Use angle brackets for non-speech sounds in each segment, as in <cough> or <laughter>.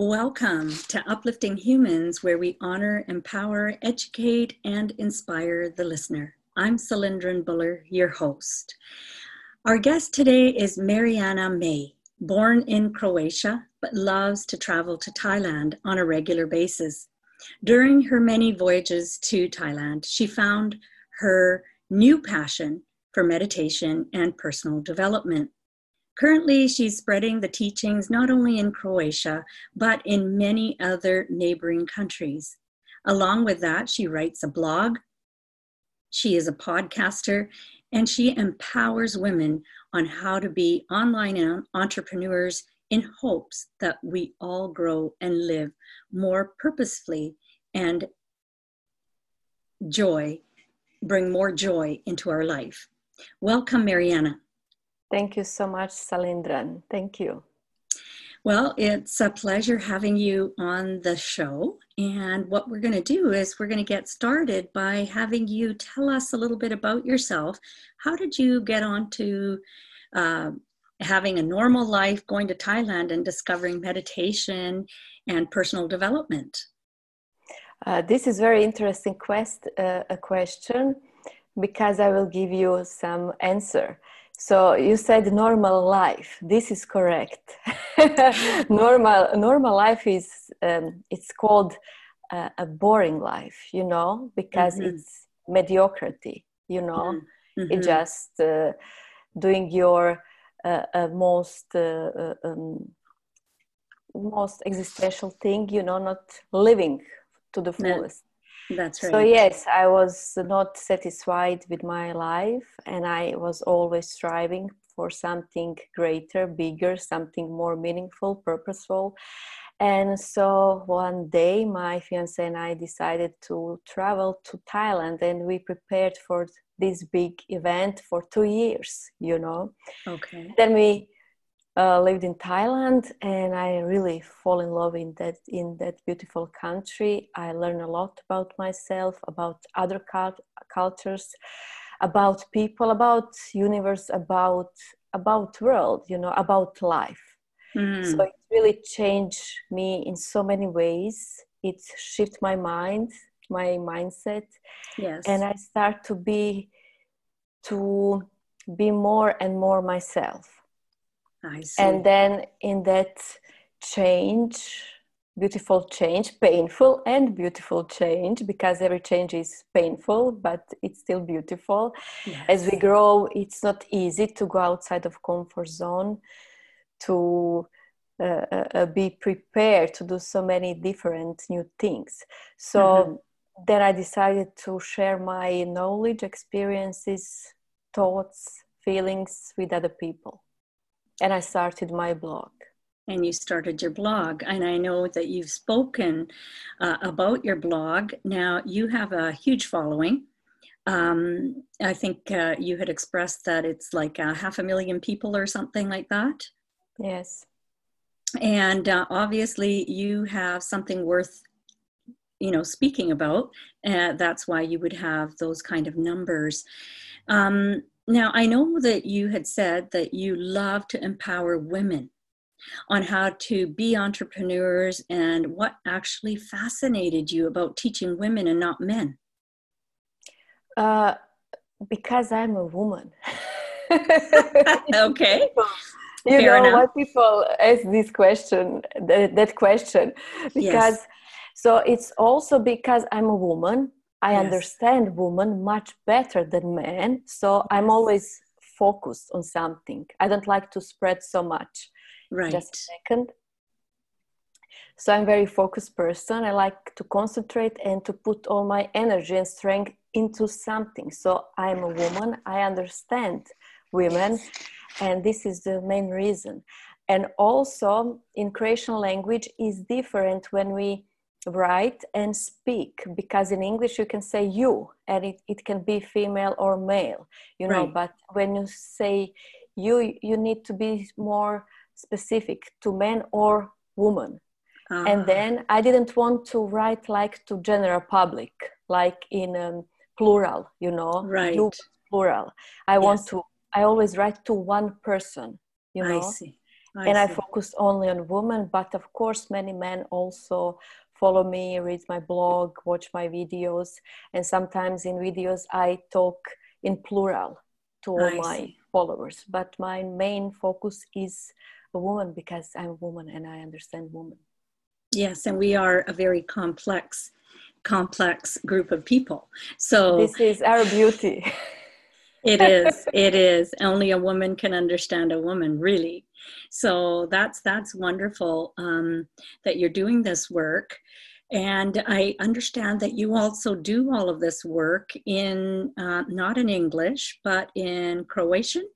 Welcome to Uplifting Humans, where we honor, empower, educate, and inspire the listener. I'm Cylindrin Buller, your host. Our guest today is Mariana May, born in Croatia, but loves to travel to Thailand on a regular basis. During her many voyages to Thailand, she found her new passion for meditation and personal development. Currently, she's spreading the teachings not only in Croatia, but in many other neighboring countries. Along with that, she writes a blog, she is a podcaster, and she empowers women on how to be online entrepreneurs in hopes that we all grow and live more purposefully and joy, bring more joy into our life. Welcome, Mariana. Thank you so much, Salindran. Thank you. Well, it's a pleasure having you on the show. And what we're going to do is we're going to get started by having you tell us a little bit about yourself. How did you get on to uh, having a normal life, going to Thailand, and discovering meditation and personal development? Uh, this is very interesting quest, uh, a question because I will give you some answer. So you said normal life. This is correct. <laughs> normal normal life is um, it's called uh, a boring life, you know, because mm-hmm. it's mediocrity. You know, mm-hmm. it's just uh, doing your uh, uh most uh, uh, um, most existential thing. You know, not living to the fullest. That's right. So yes, I was not satisfied with my life, and I was always striving for something greater, bigger, something more meaningful, purposeful. And so one day, my fiance and I decided to travel to Thailand, and we prepared for this big event for two years. You know. Okay. Then we uh, lived in Thailand, and I really fall in love in that in that beautiful country. I learn a lot about myself, about other cult- cultures, about people, about universe, about about world. You know, about life. Mm. So it really changed me in so many ways. It shifted my mind, my mindset, yes, and I start to be to be more and more myself and then in that change beautiful change painful and beautiful change because every change is painful but it's still beautiful yes. as we grow it's not easy to go outside of comfort zone to uh, uh, uh be prepared to do so many different new things so mm-hmm. then i decided to share my knowledge experiences thoughts feelings with other people and I started my blog. And you started your blog, and I know that you've spoken uh, about your blog. Now you have a huge following. Um, I think uh, you had expressed that it's like a half a million people or something like that. Yes. And uh, obviously, you have something worth you know speaking about uh, that's why you would have those kind of numbers um, now, I know that you had said that you love to empower women on how to be entrepreneurs and what actually fascinated you about teaching women and not men. Uh, because I'm a woman. <laughs> okay. you Fair know enough. why people ask this question, that, that question, because yes. so it's also because I'm a woman I yes. understand women much better than men, so yes. I'm always focused on something. I don't like to spread so much. Right. Just a second. So I'm very focused person. I like to concentrate and to put all my energy and strength into something. So I'm a woman. I understand women, and this is the main reason. And also, in Croatian language is different when we write and speak because in english you can say you and it, it can be female or male you know right. but when you say you you need to be more specific to man or woman uh-huh. and then i didn't want to write like to general public like in um, plural you know right plural i yes. want to i always write to one person you know I see. I and see. I focus only on women, but of course, many men also follow me, read my blog, watch my videos, and sometimes in videos I talk in plural to all I my followers. But my main focus is a woman because I'm a woman and I understand women. Yes, and we are a very complex, complex group of people. So this is our beauty. <laughs> it is. It is. Only a woman can understand a woman, really. So that's that's wonderful um, that you're doing this work. And I understand that you also do all of this work in uh, not in English, but in Croatian.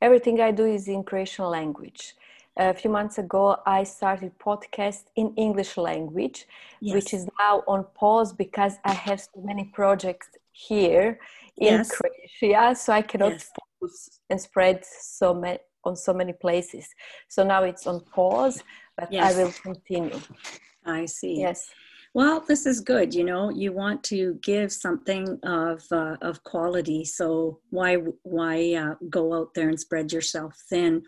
Everything I do is in Croatian language. A few months ago, I started podcast in English language, yes. which is now on pause because I have so many projects here in yes. Croatia, so I cannot yes. focus and spread so many on so many places. So now it's on pause, but I will continue. I see. Yes. Well, this is good. You know, you want to give something of uh, of quality. So why why uh, go out there and spread yourself thin?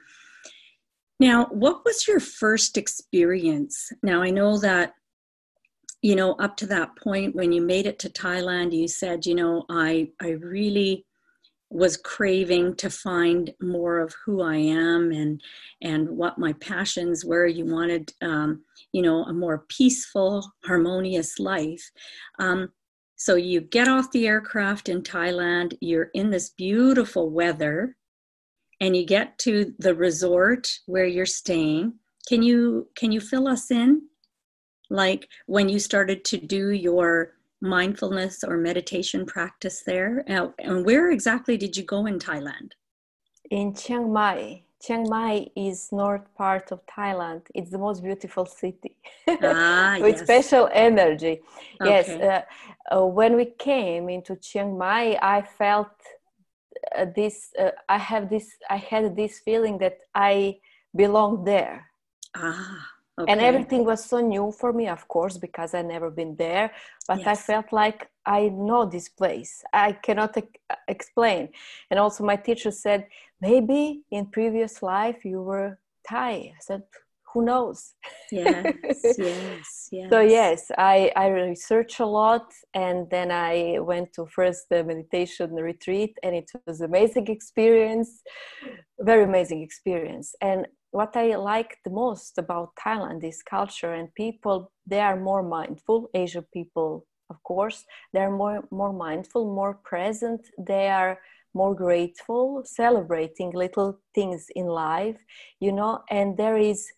Now, what was your first experience? Now, I know that you know up to that point when you made it to Thailand, you said, you know, I I really was craving to find more of who I am and and what my passions were. You wanted, um, you know, a more peaceful, harmonious life. Um, so you get off the aircraft in Thailand. You're in this beautiful weather, and you get to the resort where you're staying. Can you can you fill us in, like when you started to do your mindfulness or meditation practice there? Uh, and where exactly did you go in Thailand? In Chiang Mai. Chiang Mai is north part of Thailand. It's the most beautiful city ah, <laughs> with yes. special energy. Okay. Yes, uh, uh, when we came into Chiang Mai, I felt uh, this. Uh, I have this. I had this feeling that I belong there. Ah Okay. And everything was so new for me, of course, because I never been there. But yes. I felt like I know this place. I cannot e- explain. And also, my teacher said, maybe in previous life you were Thai. I said, who knows? Yes, yes, <laughs> yes. So yes, I I researched a lot, and then I went to first the meditation retreat, and it was amazing experience, very amazing experience. And what I like the most about Thailand is culture and people. They are more mindful. Asian people, of course, they are more more mindful, more present. They are more grateful, celebrating little things in life, you know. And there is,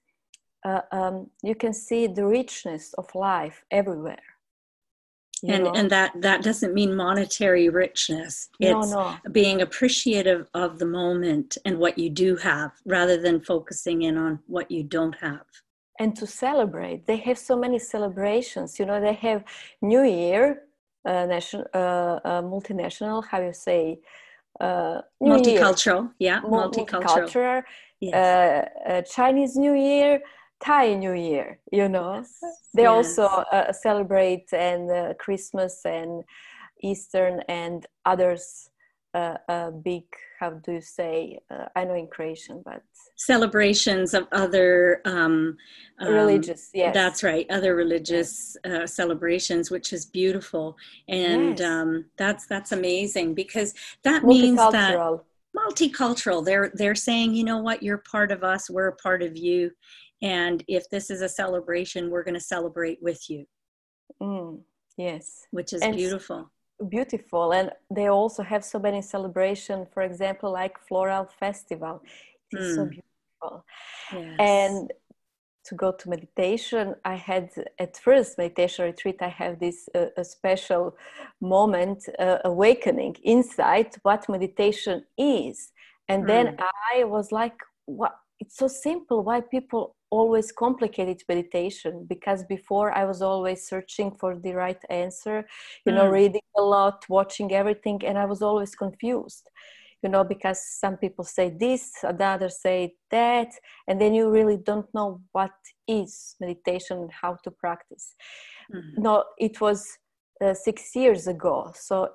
uh, um, you can see the richness of life everywhere and know? and that that doesn't mean monetary richness it's no, no. being appreciative of the moment and what you do have rather than focusing in on what you don't have and to celebrate they have so many celebrations you know they have new year uh, national uh, uh, multinational how you say uh, multicultural year. yeah multicultural, multicultural yes. Uh, uh, chinese new year Thai New Year, you know. Yes. They yes. also uh, celebrate and uh, Christmas and Eastern and others uh, uh big. How do you say? Uh, I know in Croatian, but celebrations of other um, um, religious. Yes, that's right. Other religious uh, celebrations, which is beautiful, and yes. um, that's that's amazing because that means that multicultural. They're they're saying, you know what, you're part of us. We're a part of you and if this is a celebration we're going to celebrate with you. Mm, yes. Which is and beautiful. beautiful. And they also have so many celebration for example like floral festival. It's mm. so beautiful. Yes. and to go to meditation i had at first meditation retreat i have this uh, a special moment uh, awakening insight what meditation is. And mm. then i was like what it's so simple why people always complicated meditation because before i was always searching for the right answer you mm. know reading a lot watching everything and i was always confused you know because some people say this the others say that and then you really don't know what is meditation and how to practice mm. no it was uh, six years ago so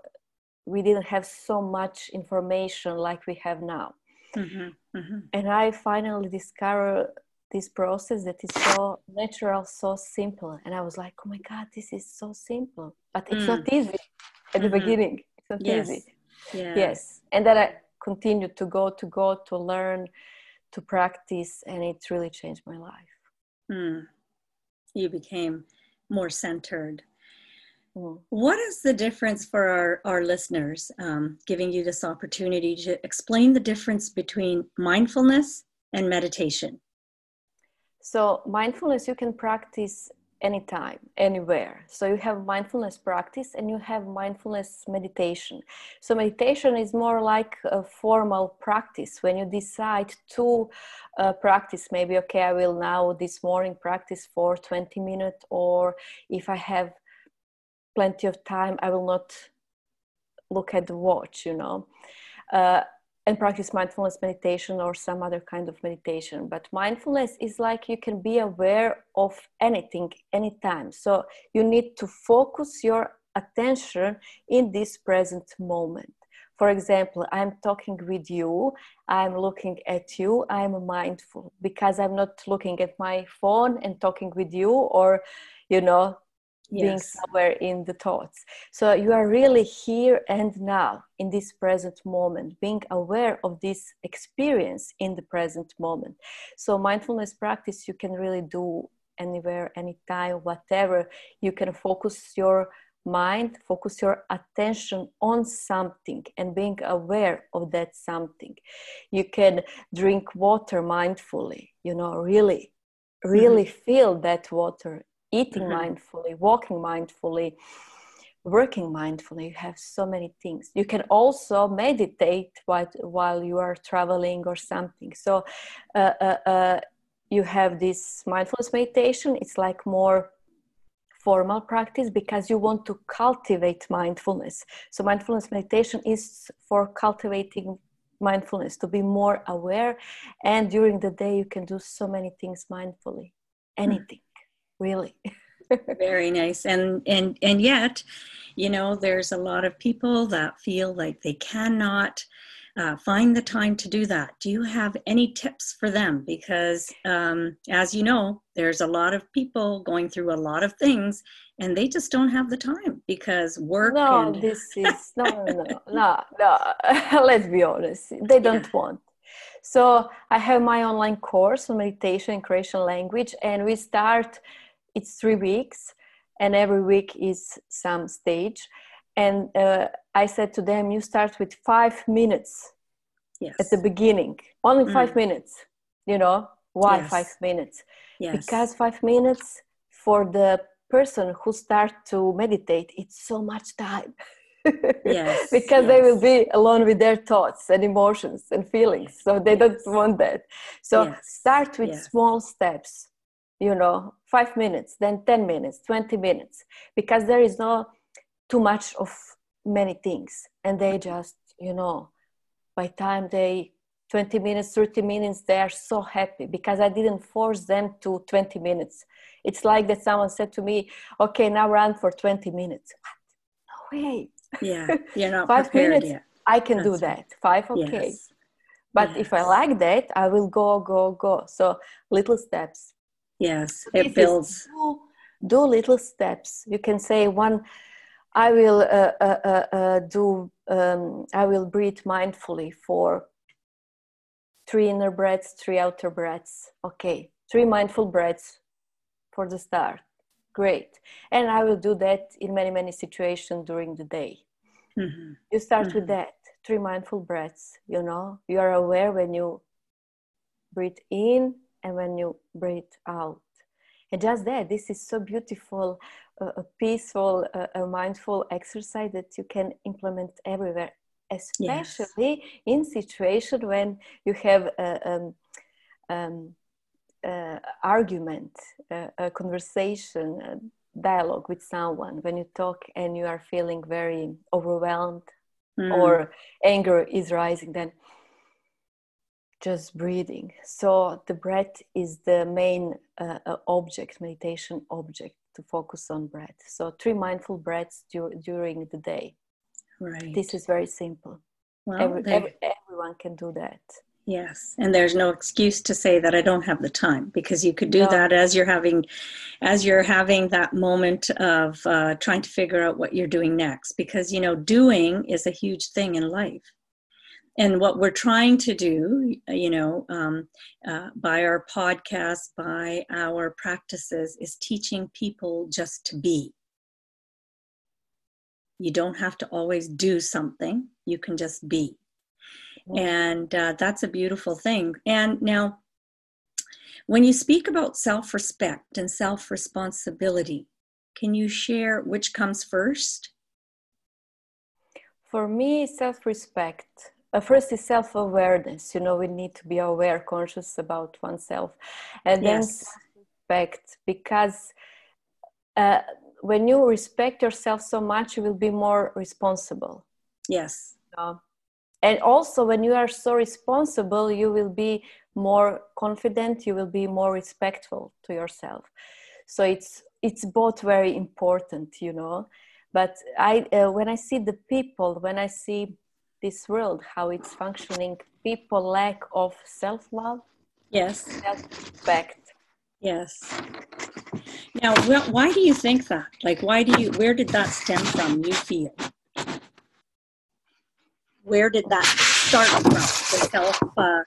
we didn't have so much information like we have now Mm-hmm. Mm-hmm. And I finally discovered this process that is so natural, so simple. And I was like, oh my God, this is so simple. But it's mm. not easy at the mm-hmm. beginning. It's not yes. easy. Yeah. Yes. And then I continued to go, to go, to learn, to practice. And it really changed my life. Mm. You became more centered. Mm. What is the difference for our, our listeners, um, giving you this opportunity to explain the difference between mindfulness and meditation? So, mindfulness you can practice anytime, anywhere. So, you have mindfulness practice and you have mindfulness meditation. So, meditation is more like a formal practice when you decide to uh, practice. Maybe, okay, I will now this morning practice for 20 minutes, or if I have plenty of time, I will not look at the watch, you know. Uh, and practice mindfulness meditation or some other kind of meditation. But mindfulness is like you can be aware of anything, anytime. So you need to focus your attention in this present moment. For example, I'm talking with you, I'm looking at you, I'm mindful because I'm not looking at my phone and talking with you or, you know, yes. being somewhere in the thoughts. So you are really here and now in this present moment, being aware of this experience in the present moment. So mindfulness practice you can really do anywhere, anytime, whatever. You can focus your mind, focus your attention on something and being aware of that something. You can drink water mindfully, you know, really, really mm-hmm. feel that water eating mm-hmm. mindfully, walking mindfully, working mindfully. You have so many things. You can also meditate while, while you are traveling or something. So uh, uh, uh, you have this mindfulness meditation. It's like more formal practice because you want to cultivate mindfulness. So mindfulness meditation is for cultivating mindfulness to be more aware and during the day you can do so many things mindfully anything really? Very nice. And and and yet you know there's a lot of people that feel like they cannot uh, find the time to do that. Do you have any tips for them? Because um, as you know there's a lot of people going through a lot of things and they just don't have the time because work no and... this <laughs> is no no no no <laughs> let's be honest. They don't yeah. want. So i have my online course on meditation and Croatian language and we start it's three weeks and every week is some stage and uh, i said to them you start with five minutes yes. at the beginning only mm. five minutes you know why yes. five minutes yes. because five minutes for the person who start to meditate it's so much time yes, <laughs> because yes. they will be alone with their thoughts and emotions and feelings so they don't want that so start with small steps you know five minutes then 10 minutes 20 minutes because there is no too much of many things. And they just you know by time they 20 minutes 30 minutes they are so happy because i didn't force them to 20 minutes. It's like that someone said to me okay now run for 20 minutes. What? No way. Yeah <laughs> you're not five minutes yet. i can That's do that. Right. five okay. Yes. but yes. if i like that i will go go go. So little steps Yes, it builds. Do, do, little steps. You can say one. I will uh, uh, uh, uh, do. Um, I will breathe mindfully for three inner breaths, three outer breaths. Okay, three mindful breaths for the start. Great, and I will do that in many many situations during the day. Mm-hmm. You start mm-hmm. with that three mindful breaths. You know, you are aware when you breathe in and when you breathe out. And just that, this is so beautiful, uh, a peaceful, uh, a mindful exercise that you can implement everywhere, especially yes. in situation when you have a, um, um, uh, argument, a conversation, a dialogue with someone. When you talk and you are feeling very overwhelmed mm. or anger is rising, then just breathing. So the breath is the main uh, uh, object, meditation object to focus on breath. So three mindful breaths dur- during the day. Right. This is very simple. Well, every, every, everyone can do that. Yes, and there's no excuse to say that I don't have the time because you could do no. that as you're having, as you're having that moment of uh, trying to figure out what you're doing next. Because you know, doing is a huge thing in life, and what we're trying to do, you know, um, uh, by our podcast, by our practices, is teaching people just to be. You don't have to always do something; you can just be. And uh, that's a beautiful thing. And now when you speak about self-respect and self-responsibility can you share which comes first? For me self-respect uh, first is self-awareness. You know we need to be aware conscious about oneself. And yes. then respect because uh, when you respect yourself so much you will be more responsible. Yes. And also when you are so responsible you will be more confident you will be more respectful to yourself. So it's it's both very important you know. But i uh, when i see the people when i see this world how it's functioning people lack of self-love yes self-respect yes now why do you think that like why do you where did that stem from you feel where did that start from? The self, uh,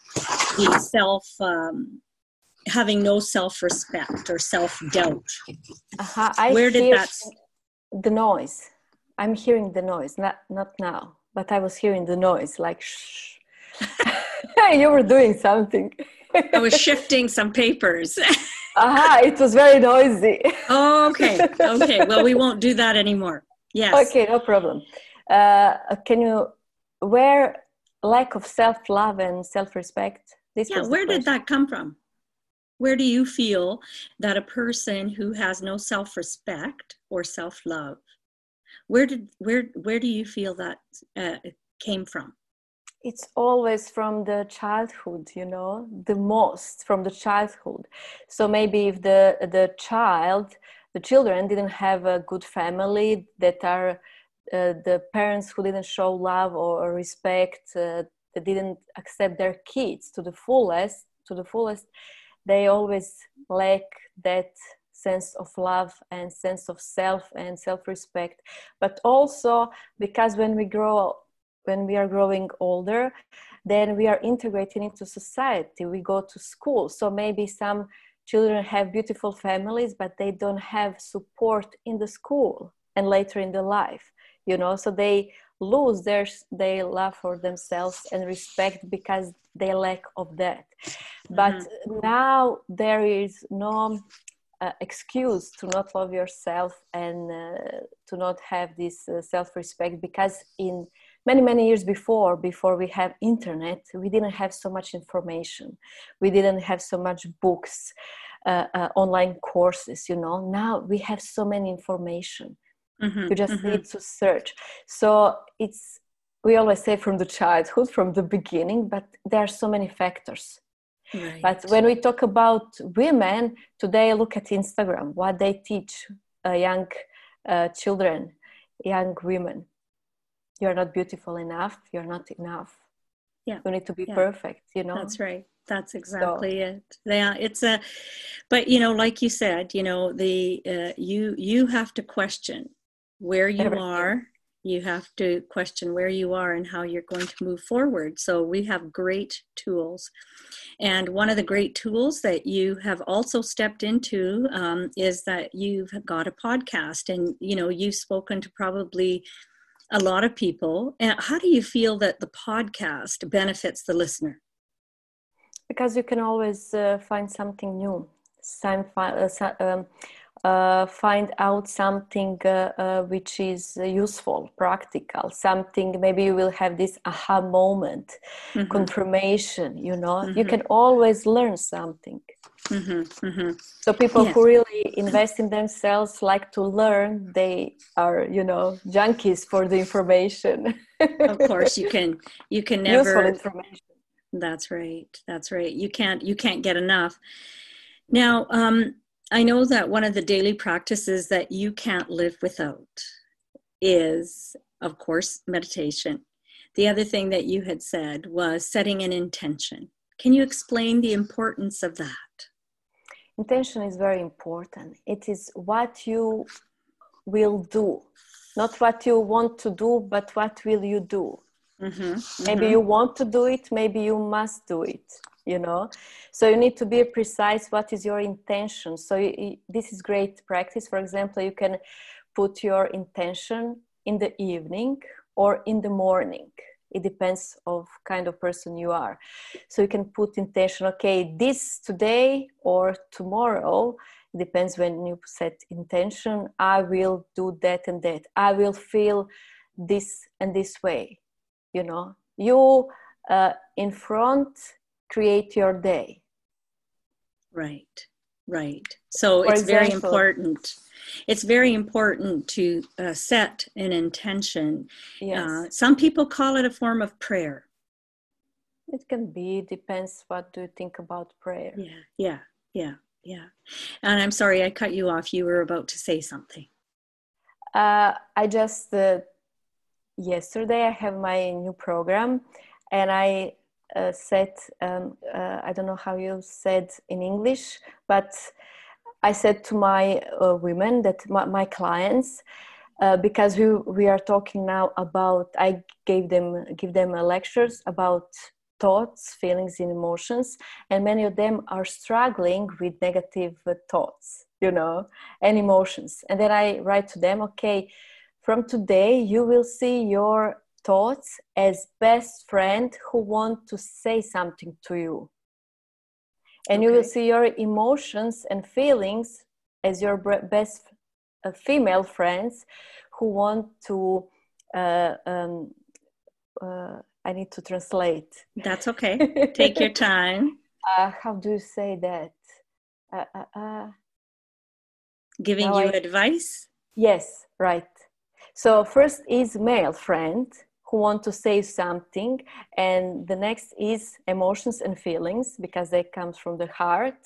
the self, um, having no self-respect or self-doubt. Uh-huh. where did that? The noise. I'm hearing the noise. Not not now, but I was hearing the noise. Like, shh. <laughs> you were doing something. I was shifting some papers. <laughs> Aha, it was very noisy. oh, okay. Okay. Well, we won't do that anymore. Yes. Okay, no problem. Uh, can you where lack of self-love and self-respect this yeah where did that come from where do you feel that a person who has no self-respect or self-love where did where where do you feel that uh, came from? It's always from the childhood you know the most from the childhood. So maybe if the the child the children didn't have a good family that are uh, the parents who didn't show love or, respect uh, they didn't accept their kids to the fullest to the fullest they always lack that sense of love and sense of self and self-respect. But also because when we grow when we are growing older then we are integrating into society. We go to school. So maybe some children have beautiful families but they don't have support in the school and later in the life you know? So they lose their their love for themselves and respect because they lack of that. But mm-hmm. now there is no uh, excuse to not love yourself and uh, to not have this uh, self-respect because in many many years before before we have internet we didn't have so much information we didn't have so much books uh, uh, online courses you know now we have so many information Mm-hmm, you just mm-hmm. need to search. So it's we always say from the childhood, from the beginning, but there are so many factors. Right. But when we talk about women today, look at Instagram, what they teach uh, young uh, children, young women. You're not beautiful enough. You're not enough. Yeah. You need to be yeah. perfect. You know. That's right. That's exactly so. it. Yeah, it's a, but you know, like you said, you know, the uh, you you have to question where you Everything. are you have to question where you are and how you're going to move forward. So we have great tools. And one of the great tools that you have also stepped into um, is that you've got a podcast. And you know you've spoken to probably a lot of people. And how do you feel that the podcast benefits the listener? Because you can always uh, find something new. Some, uh, um, uh, find out something uh, uh, which is useful, practical, something maybe you will have this aha moment, mm-hmm. confirmation, you know, mm-hmm. you can always learn something. Mm-hmm. mm-hmm. So people yeah. who really invest in themselves like to learn, they are, you know, junkies for the information. of course, you can you can <laughs> never useful information. That's right. That's right. You can't you can't get enough. Now, um, I know that one of the daily practices that you can't live without is, of course, meditation. the other thing that you had said was setting an intention. Can you explain the importance of that? Intention is very important. It is what you will do, not what you want to do, but what will you do. Mm-hmm, mm-hmm. Maybe you want to do it, maybe you must do it, you know. So you need to be precise what is your intention. So you, this is great practice. For example, you can put your intention in the evening or in the morning it depends of kind of person you are so you can put intention okay this today or tomorrow it depends when you set intention i will do that and that i will feel this and this way you know you uh, in front create your day right right so For it's example, very important it's very important to uh, set an intention. Yes. Uh, some people call it a form of prayer. It can be, depends what do you think about prayer. Yeah, yeah, yeah, yeah. And I'm sorry I cut you off. You were about to say something. Uh, I just, uh, yesterday I have my new program and I uh, um, uh, I don't know how you said in English, but I said to my uh, women that my, my clients, uh, because we, we are talking now about, I gave them give them lectures about thoughts, feelings, and emotions, and many of them are struggling with negative thoughts, you know, and emotions. And then I write to them, okay, from today you will see your thoughts as best friend who want to say something to you. And okay. you will see your emotions and feelings as your best uh, female friends who want to uh, um, uh, i need to translate. That's okay. <laughs> Take your time. Uh, how do you say that? Uh, uh, giving you I... advice? Yes right. So first is male friend who want to say something and the next is emotions and feelings because they come from the heart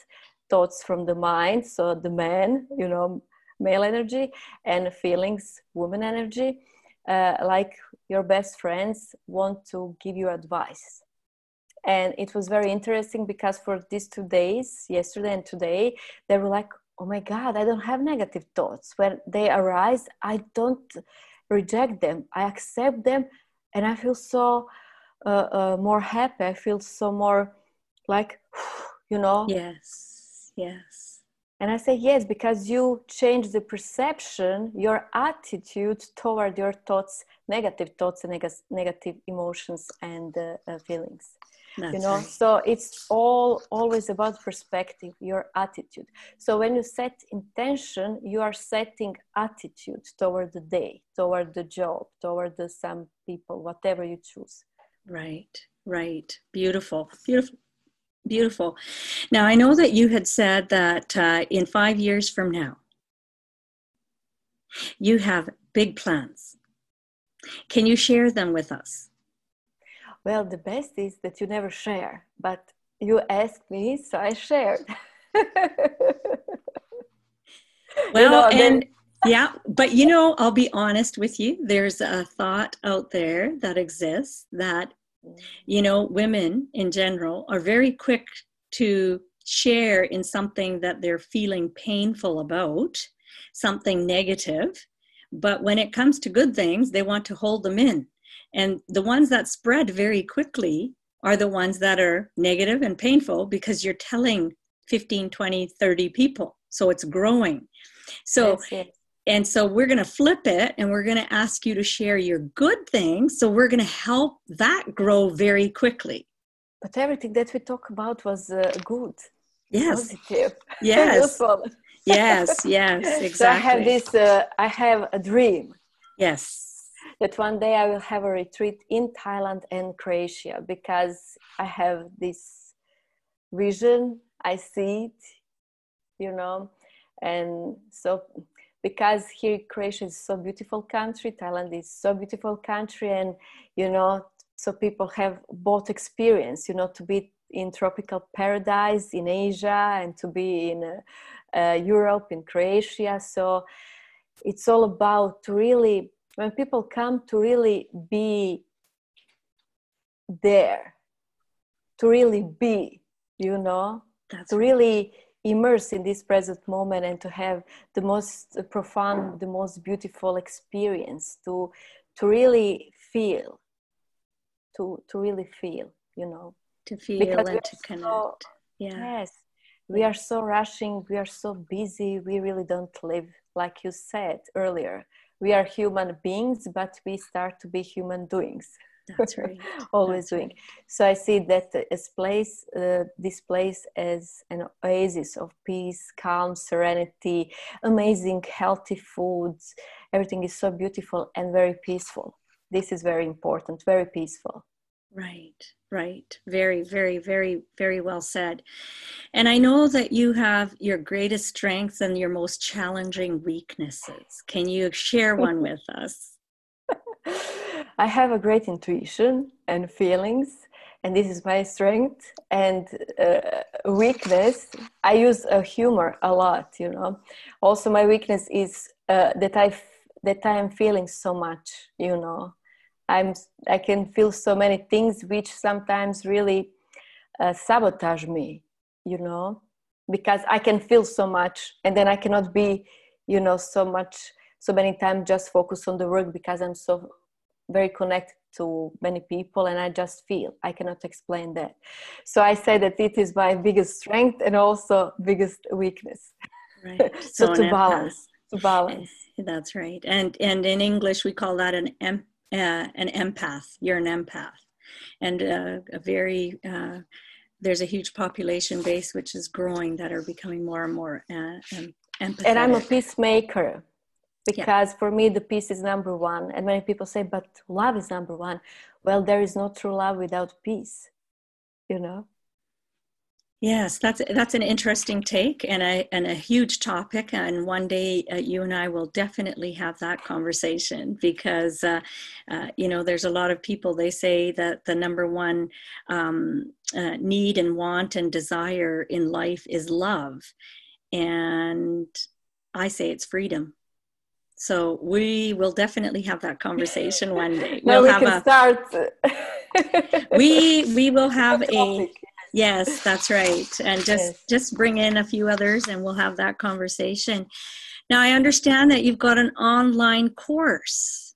thoughts from the mind so the man you know male energy and feelings woman energy. Uh, like your best friends want to give you advice. And it was very interesting because for these two days yesterday and today they were like oh my god i don't have negative thoughts. When they arise i don't reject them. I accept them and I feel so uh, uh, more happy. I feel so more like, <sighs> you know. Yes, yes. And I say yes because you change the perception, your attitude toward your thoughts, negative thoughts and neg- negative emotions and uh, uh feelings. That's you know? right. so it's all always about perspective your attitude. So when you set intention you are setting attitude toward the day toward the job toward the some people whatever you choose. Right right. Beautiful beautiful beautiful. Now i know that you had said that uh, in five years from now you have big plans. Can you share them with us well, the best is that you never share, but you asked me, so I shared. <laughs> well, you know, and yeah, but you know, I'll be honest with you. There's a thought out there that exists that, you know, women in general are very quick to share in something that they're feeling painful about, something negative. But when it comes to good things, they want to hold them in. And the ones that spread very quickly are the ones that are negative and painful because you're telling 15, 20, 30 people. So it's growing. So, and so we're going to flip it and we're going to ask you to share your good things. So we're going to help that grow very quickly. But everything that we talk about was uh, good. Yes. Positive. <laughs> Yes. yes. Yes. <laughs> Exactly. So I have this, uh, I have a dream. Yes that one day I will have a retreat in Thailand and Croatia because I have this vision. I see it, you know, and so because here Croatia is so beautiful country, Thailand is so beautiful country, and you know, so people have both experience, you know, to be in tropical paradise in Asia and to be in uh, uh, Europe, in Croatia. So it's all about really when people come to really be there to really be you know That's to really immerse in this present moment and to have the most profound the most beautiful experience to to really feel to to really feel you know. To feel Because and to so- connect. yeah. yes. We are so rushing. We are so busy. We really don't live like you said earlier we are human beings but we start to be human doings. That's right. <laughs> always That's doing. right. so i see that as place uh, this place as an oasis of peace calm serenity amazing healthy foods. Everything is so beautiful and very peaceful. This is very important very peaceful Right, right. Very, very, very, very well said. And I know that you have your greatest strengths and your most challenging weaknesses. Can you share one <laughs> with us? I have a great intuition and feelings, and this is my strength and uh, weakness. I use uh, humor a lot, you know. Also, my weakness is uh, that I f- that I am feeling so much, you know. I'm I can feel so many things which sometimes really uh, sabotage me, you know, because I can feel so much, and then I cannot be, you know, so much so many times just focus on the work because I'm so very connected to many people and I just feel I cannot explain that. So I say that it is my biggest strength and also biggest weakness. Right. <laughs> So, an to balance, to balance. That's right. And and in English we call that an em, uh, an empath. You're an empath, and uh, a very uh, there's a huge population base which is growing that are becoming more and more uh, empathetic. And I'm a peacemaker because for me the peace is number one. And many people say, but love is number one. Well, there is no true love without peace, you know. Yes, that's that's an interesting take and a and a huge topic. And one day uh, you and I will definitely have that conversation because uh, uh, you know there's a lot of people they say that the number one um, uh, need and want and desire in life is love, and I say it's freedom. So we will definitely have that conversation one day. <laughs> Now We'll we can a start. <laughs> we we will <laughs> have a. Yes, that's right. And just Yes. just bring in a few others and we'll have that conversation. Now I understand that you've got an online course.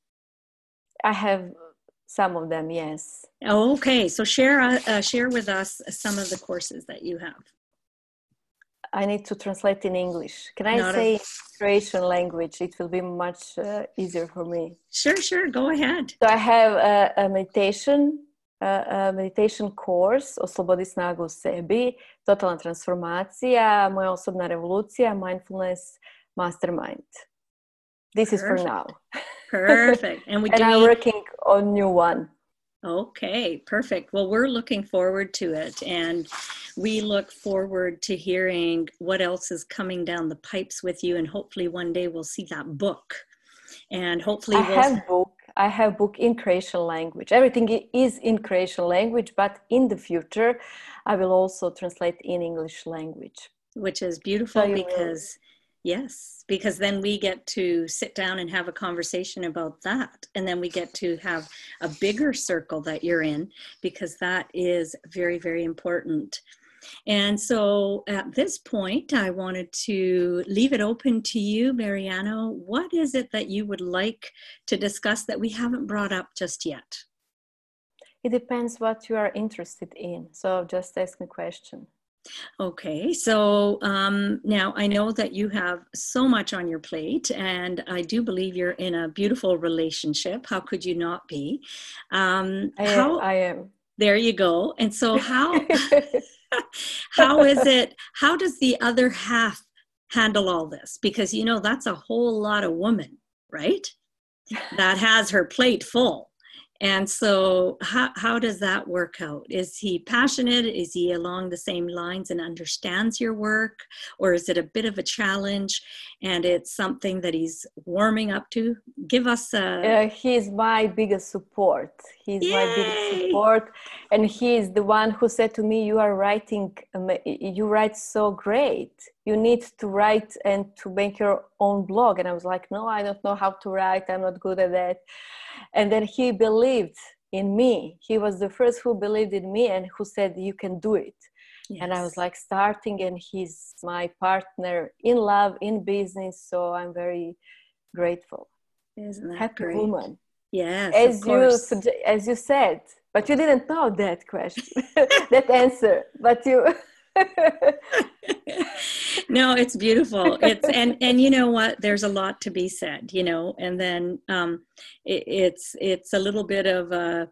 I have some of them, yes. Oh, okay, so share uh, uh, share with us some of the courses that you have. I need to translate in English. Can I Not a- say Croatian language? It will be much uh, easier for me. Sure, sure, go ahead. So I have a, a meditation, meditation course Oslobodi snagu u sebi, totalna transformacija, moja osobna revolucija, mindfulness mastermind. This is for now. Perfect. And we <laughs> And I'm me working on new one. Okay, perfect. Well, we're looking forward to it, and we look forward to hearing what else is coming down the pipes with you, and hopefully one day we'll see that book, and hopefully I we'll have book. I have book in Croatian language. Everything is in Croatian language, but in the future, I will also translate in English language. which is beautiful will. because yes because then we get to sit down and have a conversation about that and then we get to have a bigger circle that you're in because that is very very important and so at this point i wanted to leave it open to you mariano what is it that you would like to discuss that we haven't brought up just yet It depends what you are interested in. So just ask me question. Okay, so um, now I know that you have so much on your plate, and I do believe you're in a beautiful relationship. How could you not be? Um, I, how, I am. there you go. And so, how <laughs> <laughs> how is it? How does the other half handle all this? Because you know that's a whole lot of woman, right? That has her plate full. And so, how, how does that work out? Is he passionate? Is he along the same lines and understands your work? Or is it a bit of a challenge and it's something that he's warming up to? Give us a. Uh, he is my biggest support. He's my biggest support, and he is the one who said to me, "You are writing. You write so great. You need to write and to make your own blog." And I was like, "No, I don't know how to write. I'm not good at that." And then he believed in me. He was the first who believed in me and who said, You can do it. Yes. And I was like starting, and he's my partner in love, in business. So I'm very grateful. Isn't that Happy great? woman. Yes, as you as you said, but you didn't know that question, <laughs> that answer. But you <laughs> no it's beautiful. It's and and you know what? There's a lot to be said you know and then um it, it's it's a little bit of a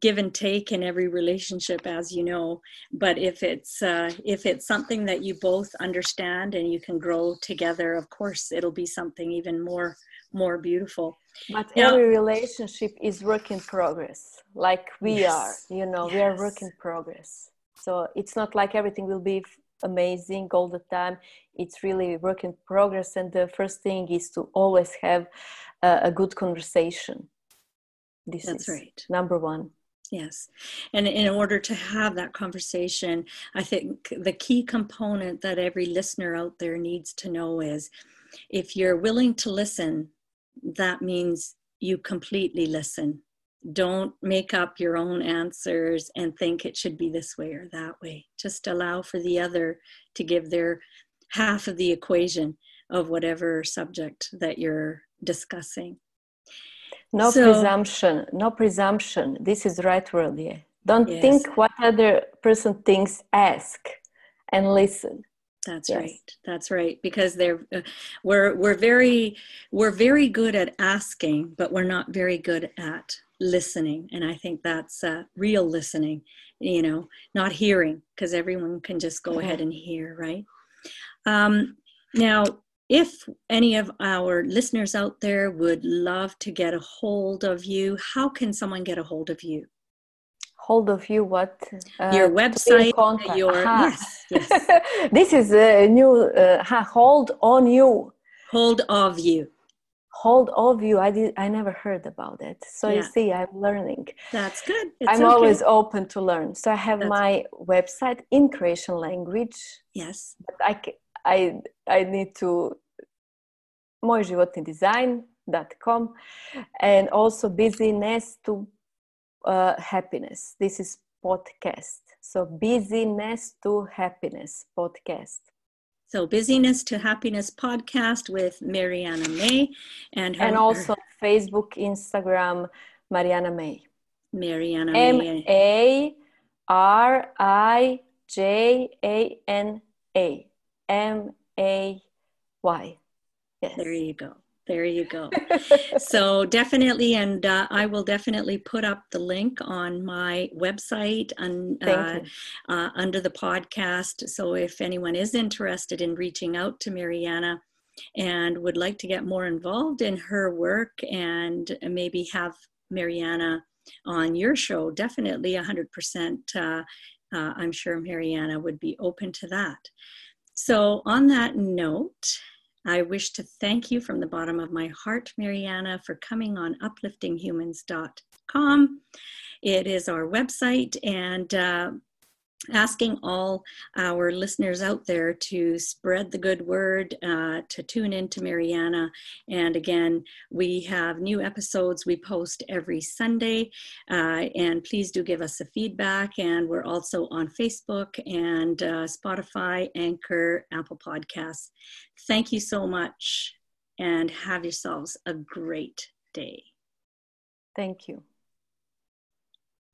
give and take in every relationship as you know. But if it's uh if it's something that you both understand and you can grow together of course it'll be something even more more beautiful. But now, every relationship is work in progress like we yes, are you know yes. we are work in progress so it's not like everything will be amazing all the time. It's really work in progress and the first thing is to always have a, a good conversation. This That's is right. number one. Yes. And in order to have that conversation i think the key component that every listener out there needs to know is if you're willing to listen that means you completely listen don't make up your own answers and think it should be this way or that way. Just allow for the other to give their half of the equation of whatever subject that you're discussing. No so, presumption, no presumption. This is right yeah. Don't yes. think what other person thinks, ask and listen. That's yes. right. That's right. Because they're uh, we're we're very we're very good at asking, but we're not very good at listening and i think that's uh, real listening you know not hearing because everyone can just go ahead and hear right? Um, now if any of our listeners out there would love to get a hold of you how can someone get a hold of you? Hold of you what? Uh, your website your yes, yes. <laughs> this is a new uh, hold on you. Hold of you hold of you i did i never heard about it. So yeah. you see i'm learning. That's good. It's i'm okay. always open to learn. So i have that's my website in croatian language. Yes. But i i i need to moj životni design.com and also busyness to uh, happiness. This is podcast. So busyness to happiness podcast so, Busyness to Happiness podcast with Marijana May and her, and also Facebook, Instagram, Marijana May. Marijana M A R I J A N A M A Y. Yes. There you go. There you go. <laughs> so definitely, and uh, I will definitely put up the link on my website un, uh, uh, under the podcast. So if anyone is interested in reaching out to Marijana and would like to get more involved in her work and maybe have Marijana on your show, definitely 100%. Uh, uh, I'm sure Marijana would be open to that. So, on that note, I wish to thank you from the bottom of my heart, Marijana, for coming on upliftinghumans.com. It is our website, and uh, asking all our listeners out there to spread the good word, uh, to tune in to Mariana. And again, we have new episodes we post every Sunday. Uh, and please do give us a feedback. And we're also on Facebook and uh, Spotify, Anchor, Apple Podcasts. Thank you so much and have yourselves a great day. Thank you.